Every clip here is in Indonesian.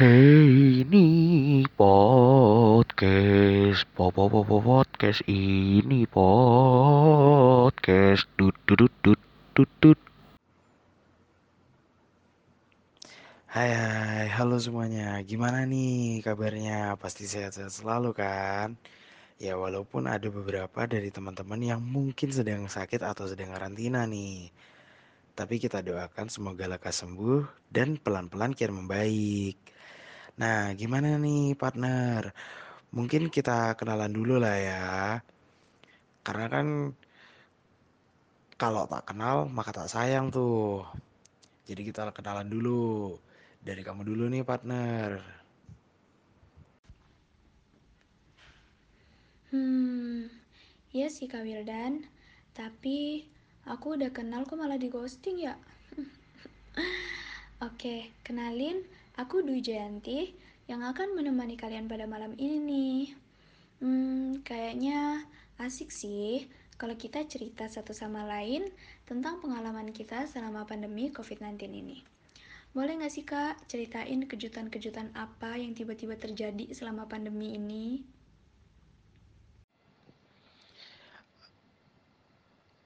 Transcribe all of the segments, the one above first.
Hei ini podcast po po po po podcast ini podcast dut dut dut dut dut Hai hai, halo semuanya. Gimana nih kabarnya? Pasti sehat-sehat selalu kan? Ya walaupun ada beberapa dari teman-teman yang mungkin sedang sakit atau sedang karantina nih. Tapi kita doakan semoga lekas sembuh dan pelan-pelan kian membaik. Nah, gimana nih partner? Mungkin kita kenalan dulu lah ya. Karena kan kalau tak kenal maka tak sayang tuh. Jadi kita kenalan dulu. Dari kamu dulu nih partner. Hmm, iya sih Kak Wildan. Tapi aku udah kenal kok malah di ghosting ya. Oke, kenalin aku Dwi Jayanti yang akan menemani kalian pada malam ini nih. Hmm, kayaknya asik sih kalau kita cerita satu sama lain tentang pengalaman kita selama pandemi COVID-19 ini. Boleh nggak sih kak ceritain kejutan-kejutan apa yang tiba-tiba terjadi selama pandemi ini?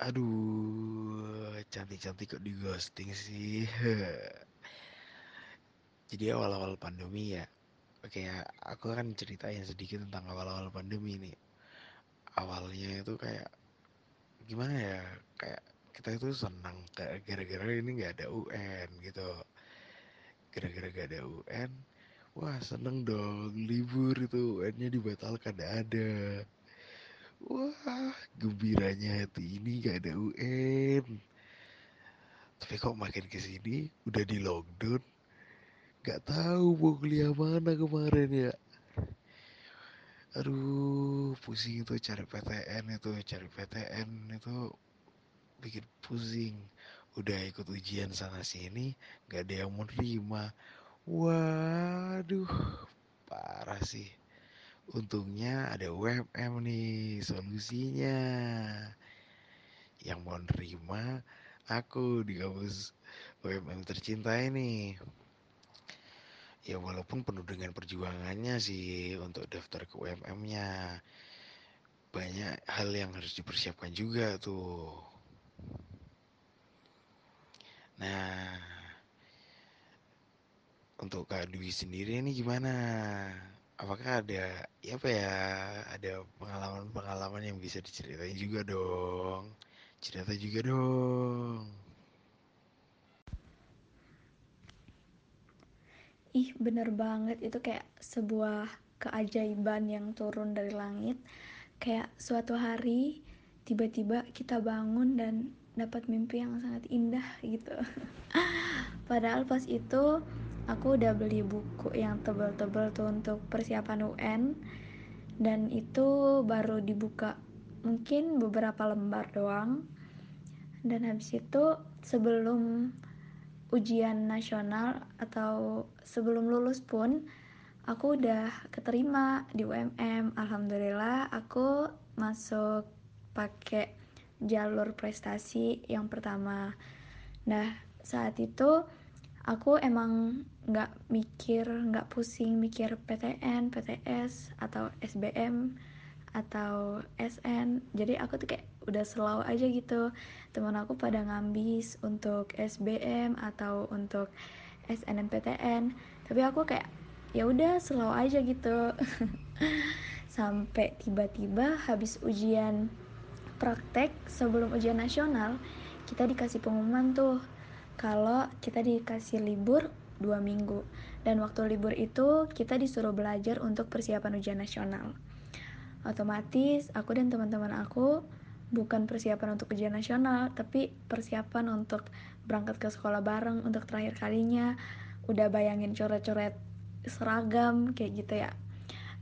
Aduh, cantik-cantik kok di ghosting sih. Jadi awal-awal pandemi ya, kayak aku akan ceritain sedikit tentang awal-awal pandemi nih. Awalnya itu kayak gimana ya, kayak kita itu senang gara-gara ini nggak ada UN gitu. Gara-gara gak ada UN, wah seneng dong libur itu UN-nya dibatalkan ada. Wah, gembiranya hati ini gak ada UN. Tapi kok makin ke sini udah di lockdown, gak tahu mau kuliah mana kemarin ya. Aduh, pusing itu cari PTN itu, cari PTN itu bikin pusing. Udah ikut ujian sana sini, gak ada yang mau terima. Waduh, parah sih. Untungnya ada UMM nih solusinya. Yang mau nerima aku di kampus UMM tercinta ini. Ya walaupun penuh dengan perjuangannya sih untuk daftar ke UMM-nya. Banyak hal yang harus dipersiapkan juga tuh. Nah, untuk Kak Dwi sendiri ini gimana? Apakah ada ya apa ya ada pengalaman-pengalaman yang bisa diceritain juga dong? Cerita juga dong. Ih, bener banget itu kayak sebuah keajaiban yang turun dari langit. Kayak suatu hari tiba-tiba kita bangun dan dapat mimpi yang sangat indah gitu. Padahal pas itu aku udah beli buku yang tebel-tebel tuh untuk persiapan UN dan itu baru dibuka mungkin beberapa lembar doang. Dan habis itu sebelum ujian nasional atau sebelum lulus pun aku udah keterima di UMM alhamdulillah aku masuk pakai jalur prestasi yang pertama. Nah saat itu aku emang nggak mikir nggak pusing mikir PTN PTS atau SBM atau SN jadi aku tuh kayak udah selalu aja gitu. Teman aku pada ngambis untuk SBM atau untuk SNMPTN tapi aku kayak ya udah selalu aja gitu. Sampai tiba-tiba habis ujian praktek sebelum ujian nasional kita dikasih pengumuman tuh. Kalau kita dikasih libur dua minggu. Dan waktu libur itu kita disuruh belajar untuk persiapan ujian nasional. Otomatis aku dan teman-teman aku bukan persiapan untuk ujian nasional tapi persiapan untuk berangkat ke sekolah bareng untuk terakhir kalinya. Udah bayangin coret-coret seragam kayak gitu ya.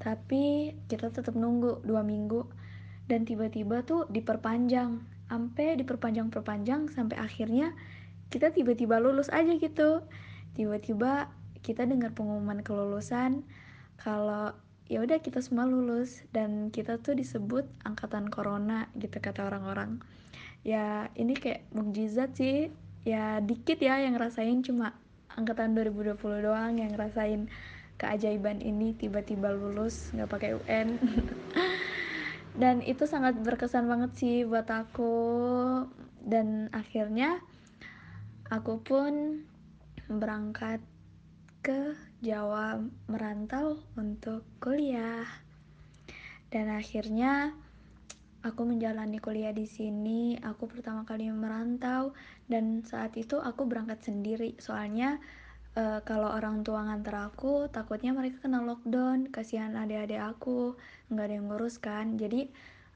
Tapi kita tetap nunggu dua minggu. Dan tiba-tiba tuh diperpanjang. Sampai diperpanjang-perpanjang sampai akhirnya kita tiba-tiba lulus aja gitu. Tiba-tiba kita dengar pengumuman kelulusan. Kalau ya udah kita semua lulus dan kita tuh disebut angkatan corona gitu kata orang-orang. Ya ini kayak mukjizat sih. Ya dikit ya yang ngerasain cuma angkatan 2020 doang yang ngerasain keajaiban ini tiba-tiba lulus nggak pakai UN dan itu sangat berkesan banget sih buat aku. Dan akhirnya aku pun berangkat ke Jawa merantau untuk kuliah. Dan akhirnya aku menjalani kuliah di sini. Aku pertama kali merantau dan saat itu aku berangkat sendiri. Soalnya uh, kalau orang tua nganter aku takutnya mereka kena lockdown. Kasihan adik-adik aku. Nggak ada yang ngurus kan. Jadi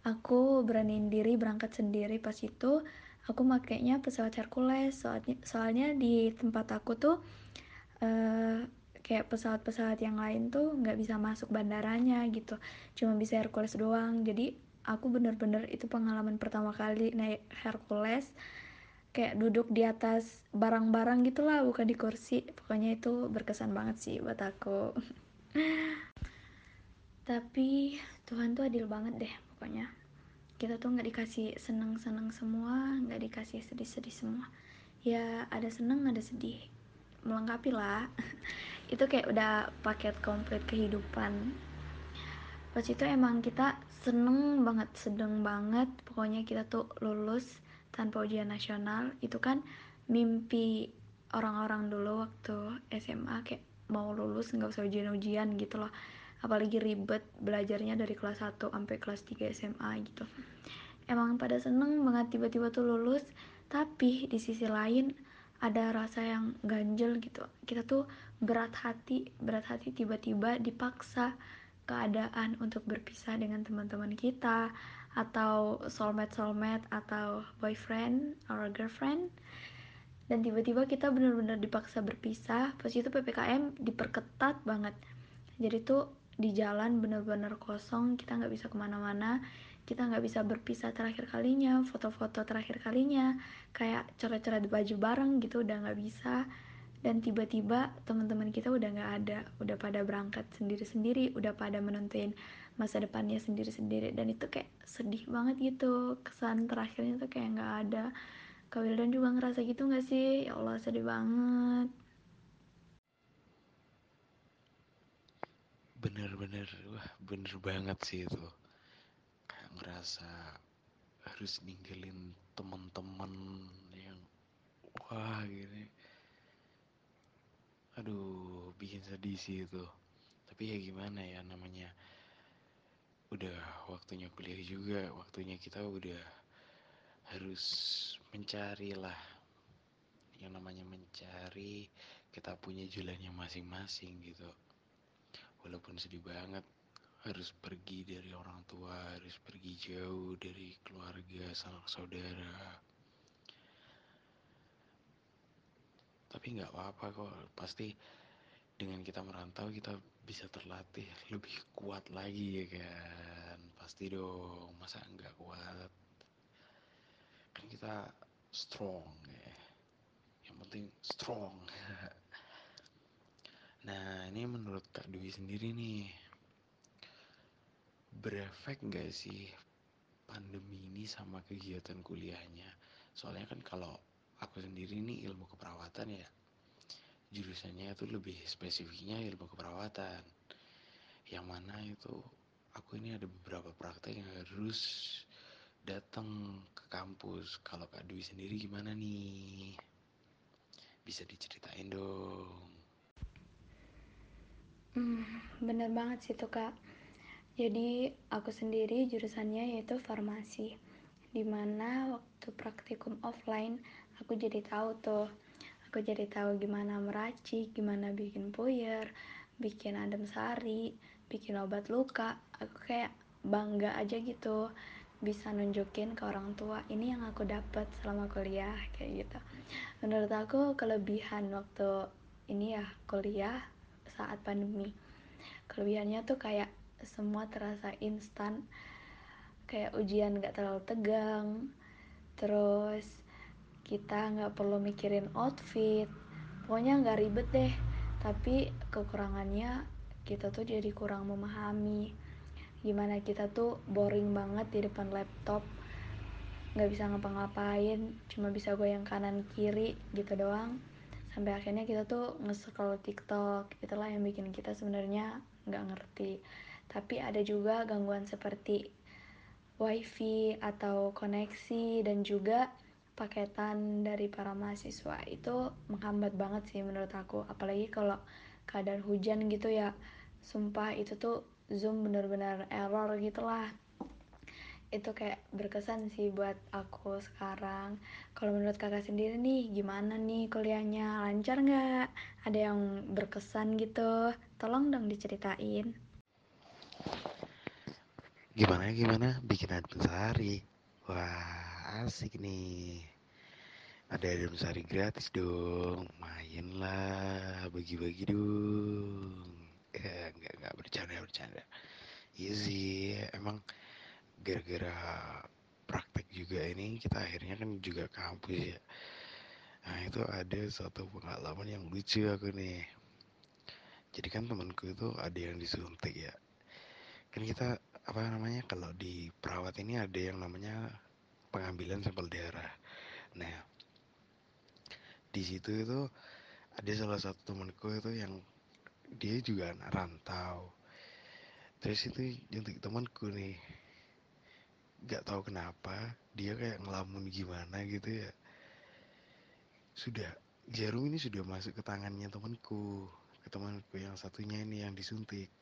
aku beraniin diri berangkat sendiri. Pas itu aku makainya pesawat Hercules. Soalnya soalnya di tempat aku tuh uh, kayak pesawat-pesawat yang lain tuh nggak bisa masuk bandaranya gitu. Cuma bisa Hercules doang. Jadi aku bener-bener itu pengalaman pertama kali naik Hercules kayak duduk di atas barang-barang gitulah bukan di kursi. Pokoknya itu berkesan banget sih buat aku. Tapi Tuhan tuh adil banget deh pokoknya. Kita tuh nggak dikasih seneng-seneng semua nggak dikasih sedih-sedih semua. Ya ada seneng ada sedih. Melengkapi lah itu kayak udah paket komplit kehidupan. Pas itu emang kita seneng banget sedeng banget. Pokoknya kita tuh lulus tanpa ujian nasional. Itu kan mimpi orang-orang dulu waktu SMA kayak mau lulus nggak usah ujian-ujian gitu loh. Apalagi ribet belajarnya dari kelas 1 sampai kelas 3 SMA gitu. Emang pada seneng banget tiba-tiba tuh lulus. Tapi di sisi lain ada rasa yang ganjel gitu. Kita tuh berat hati berat hati tiba-tiba dipaksa keadaan untuk berpisah dengan teman-teman kita atau soulmate soulmate atau boyfriend or girlfriend. Dan tiba-tiba kita benar-benar dipaksa berpisah pas itu ppkm diperketat banget. Jadi tuh di jalan benar-benar kosong kita nggak bisa ke mana-mana kita nggak bisa berpisah terakhir kalinya foto-foto terakhir kalinya kayak coret-coret baju bareng gitu udah nggak bisa. Dan tiba-tiba teman-teman kita udah nggak ada udah pada berangkat sendiri-sendiri udah pada menentuin masa depannya sendiri-sendiri. Dan itu kayak sedih banget gitu kesan terakhirnya tuh kayak nggak ada. Kak Wildan juga ngerasa gitu nggak sih? Ya Allah sedih banget. Bener-bener wah bener banget sih itu ngerasa harus ninggalin teman-teman yang wah gini. Aduh bikin sedih sih itu. Tapi ya gimana ya namanya udah waktunya kuliah juga waktunya kita udah harus mencari lah. Yang namanya mencari kita punya jalannya masing-masing gitu. Walaupun sedih banget harus pergi dari orang tua harus pergi jauh dari keluarga sanak saudara. Tapi nggak apa-apa kok. Pasti dengan kita merantau kita bisa terlatih lebih kuat lagi ya kan? Pasti dong. Masa nggak kuat? Kan kita strong ya. Yang penting strong. Nah ini menurut kak Dwi sendiri nih berefek nggak sih pandemi ini sama kegiatan kuliahnya? Soalnya kan kalau aku sendiri nih ilmu keperawatan ya jurusannya itu lebih spesifiknya ilmu keperawatan. Yang mana itu aku ini ada beberapa praktek yang harus datang ke kampus. Kalau Kak Dwi sendiri gimana nih? Bisa diceritain dong. Hmm, bener banget sih tuh Kak jadi aku sendiri jurusannya yaitu farmasi di mana waktu praktikum offline aku jadi tahu tuh. Aku jadi tahu gimana meracik gimana bikin puyer bikin adem sari bikin obat luka. Aku kayak bangga aja gitu bisa nunjukin ke orang tua ini yang aku dapat selama kuliah kayak gitu. Menurut aku kelebihan waktu ini ya kuliah saat pandemi. Kelebihannya tuh kayak semua terasa instan. Kayak ujian gak terlalu tegang. Terus kita nggak perlu mikirin outfit. Pokoknya nggak ribet deh. Tapi kekurangannya kita tuh jadi kurang memahami. Gimana kita tuh boring banget di depan laptop. Nggak bisa ngapa-ngapain. Cuma bisa goyang kanan kiri gitu doang. Sampai akhirnya kita tuh nge-scroll TikTok. Itulah yang bikin kita sebenarnya nggak ngerti tapi ada juga gangguan seperti wifi atau koneksi dan juga paketan dari para mahasiswa. Itu menghambat banget sih menurut aku. Apalagi kalau keadaan hujan gitu ya. Sumpah itu tuh zoom bener-bener error gitu lah itu kayak berkesan sih buat aku sekarang. Kalau menurut kakak sendiri nih gimana nih kuliahnya? Lancar nggak? Ada yang berkesan gitu? Tolong dong diceritain Gimana gimana bikin adem sari? Wah asik nih. Ada adem sari gratis dong. Main lah, bagi-bagi dong. Ya nggak nggak bercanda bercanda. Iya sih, emang gara-gara praktek juga ini kita akhirnya kan juga kampus ya. Nah itu ada suatu pengalaman yang lucu aku nih. Jadi kan temanku itu ada yang disuntik ya. Kan kita apa namanya kalau di perawat ini ada yang namanya pengambilan sampel darah. Nah, di situ itu ada salah satu temanku itu yang dia juga anak rantau. Terus itu nyuntik temanku nih. Gak tahu kenapa dia kayak ngelamun gimana gitu ya. Sudah jarum ini sudah masuk ke tangannya temanku, ke temanku yang satunya ini yang disuntik.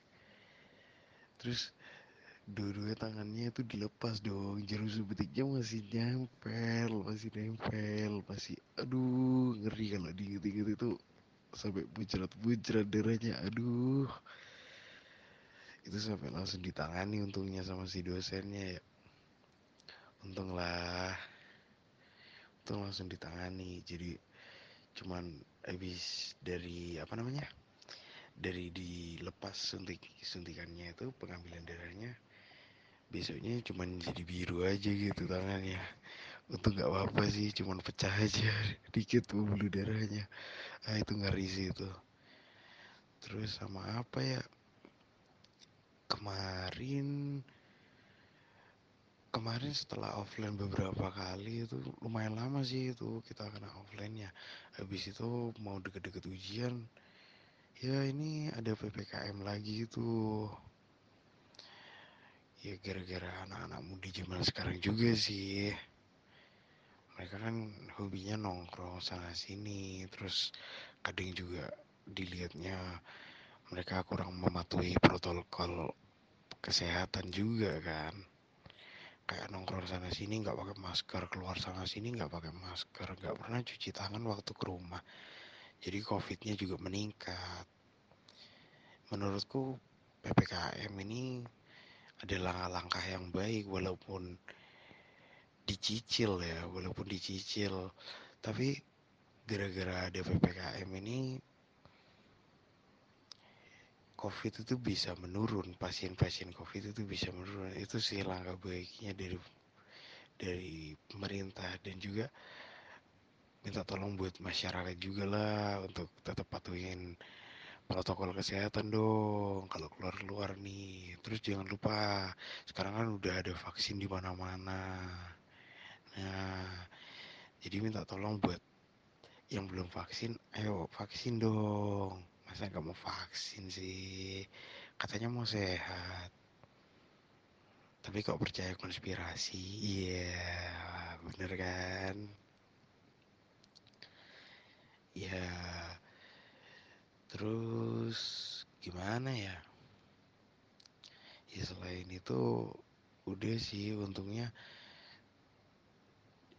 Terus dua-dua tangannya itu dilepas dong. Jarum suntiknya masih nempel masih nempel masih aduh ngeri kalau diinget-inget itu. Sampai bujrat-bujrat darahnya aduh. Itu sampai langsung ditangani untungnya sama si dosennya ya. Untung lah untung langsung ditangani. Jadi cuman habis dari apa namanya dari dilepas suntik suntikannya itu pengambilan darahnya besoknya cuman jadi biru aja gitu tangannya. Untuk nggak apa-apa sih cuman pecah aja dikit pembuluh darahnya. Ah itu ngeri sih itu. Terus sama apa ya? Kemarin kemarin setelah offline beberapa kali itu lumayan lama sih itu kita kena offline nya habis itu mau deket-deket ujian ya ini ada ppkm lagi itu. Ya gara-gara anak-anak mudi zaman sekarang juga sih. Mereka kan hobinya nongkrong sana sini terus kadang juga dilihatnya mereka kurang mematuhi protokol kesehatan juga kan. Kayak nongkrong sana sini nggak pakai masker keluar sana sini nggak pakai masker nggak pernah cuci tangan waktu ke rumah jadi covidnya juga meningkat. Menurutku ppkm ini adalah langkah yang baik walaupun dicicil ya walaupun dicicil. Tapi gara-gara ada ppkm ini covid itu bisa menurun pasien-pasien covid itu bisa menurun. Itu sih langkah baiknya dari dari pemerintah dan juga minta tolong buat masyarakat juga lah untuk tetap patuhin protokol kesehatan dong kalau keluar-keluar nih. Terus jangan lupa sekarang kan udah ada vaksin di mana-mana. Nah jadi minta tolong buat yang belum vaksin ayo vaksin dong. Masa nggak mau vaksin sih? Katanya mau sehat. Tapi kok percaya konspirasi? Iya yeah, bener kan ya terus gimana ya? Ya selain itu udah sih untungnya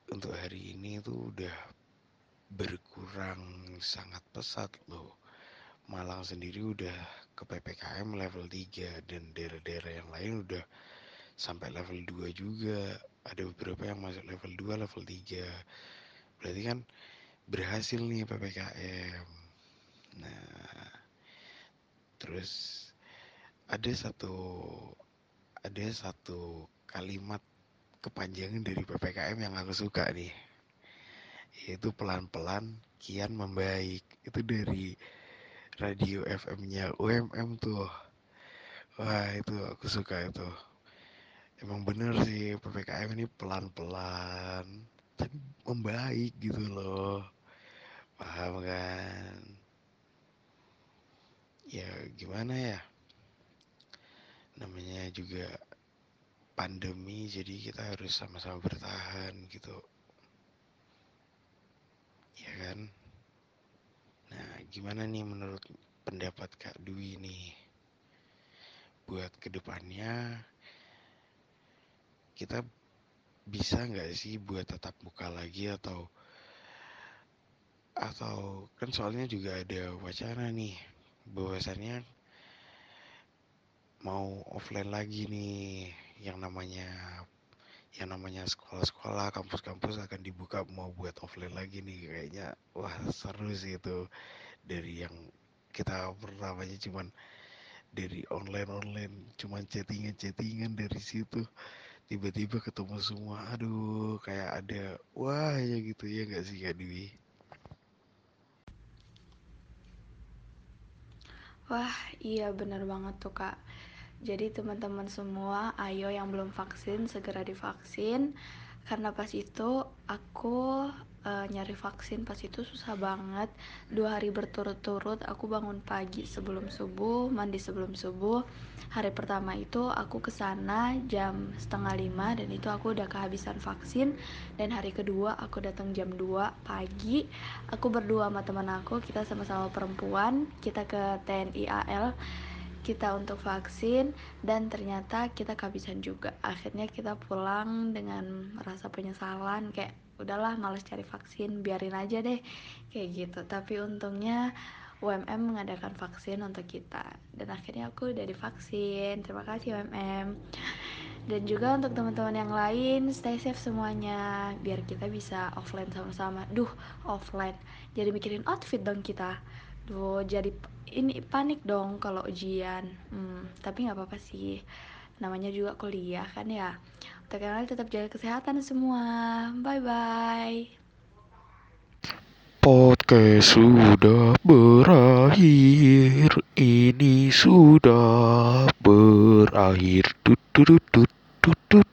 untuk hari ini tuh udah berkurang sangat pesat loh. Malang sendiri udah ke PPKM level 3 dan daerah-daerah yang lain udah sampai level 2 juga. Ada beberapa yang masuk level 2 level 3 berarti kan berhasil nih PPKM Nah, terus ada satu ada satu kalimat kepanjangan dari PPKM yang aku suka nih. Yaitu pelan-pelan kian membaik. Itu dari radio FM-nya UMM tuh. Wah, itu aku suka itu. Emang bener sih PPKM ini pelan-pelan tapi membaik gitu loh paham kan? Ya gimana ya? Namanya juga pandemi jadi kita harus sama-sama bertahan gitu. Ya kan? Nah gimana nih menurut pendapat Kak Dwi nih? Buat ke depannya kita bisa nggak sih buat tatap muka lagi atau atau kan soalnya juga ada wacana nih bahwasannya mau offline lagi nih yang namanya yang namanya sekolah-sekolah kampus-kampus akan dibuka mau buat offline lagi nih kayaknya wah seru sih itu. Dari yang kita pertamanya cuman dari online online cuman chattingan chattingan dari situ tiba-tiba ketemu semua aduh kayak ada wah ya gitu ya nggak sih Kak Dwi Wah, iya bener banget tuh kak. Jadi teman-teman semua, ayo yang belum vaksin segera divaksin. Karena pas itu aku uh, nyari vaksin pas itu susah banget. Dua hari berturut-turut aku bangun pagi sebelum subuh, mandi sebelum subuh. Hari pertama itu aku ke sana jam setengah lima dan itu aku udah kehabisan vaksin. Dan hari kedua aku datang jam 2 pagi. Aku berdua sama teman aku, kita sama-sama perempuan, kita ke TNI AL kita untuk vaksin dan ternyata kita kehabisan juga. Akhirnya kita pulang dengan rasa penyesalan kayak udahlah males cari vaksin biarin aja deh. Kayak gitu. Tapi untungnya UMM mengadakan vaksin untuk kita. Dan akhirnya aku udah divaksin. Terima kasih UMM dan juga untuk teman-teman yang lain stay safe semuanya. Biar kita bisa offline sama-sama. Duh offline. Jadi mikirin outfit dong kita duh jadi ini panik dong kalau ujian hmm, tapi nggak apa-apa sih namanya juga kuliah kan ya lain tetap jaga kesehatan semua bye bye Podcast sudah berakhir. Ini sudah berakhir. Tut.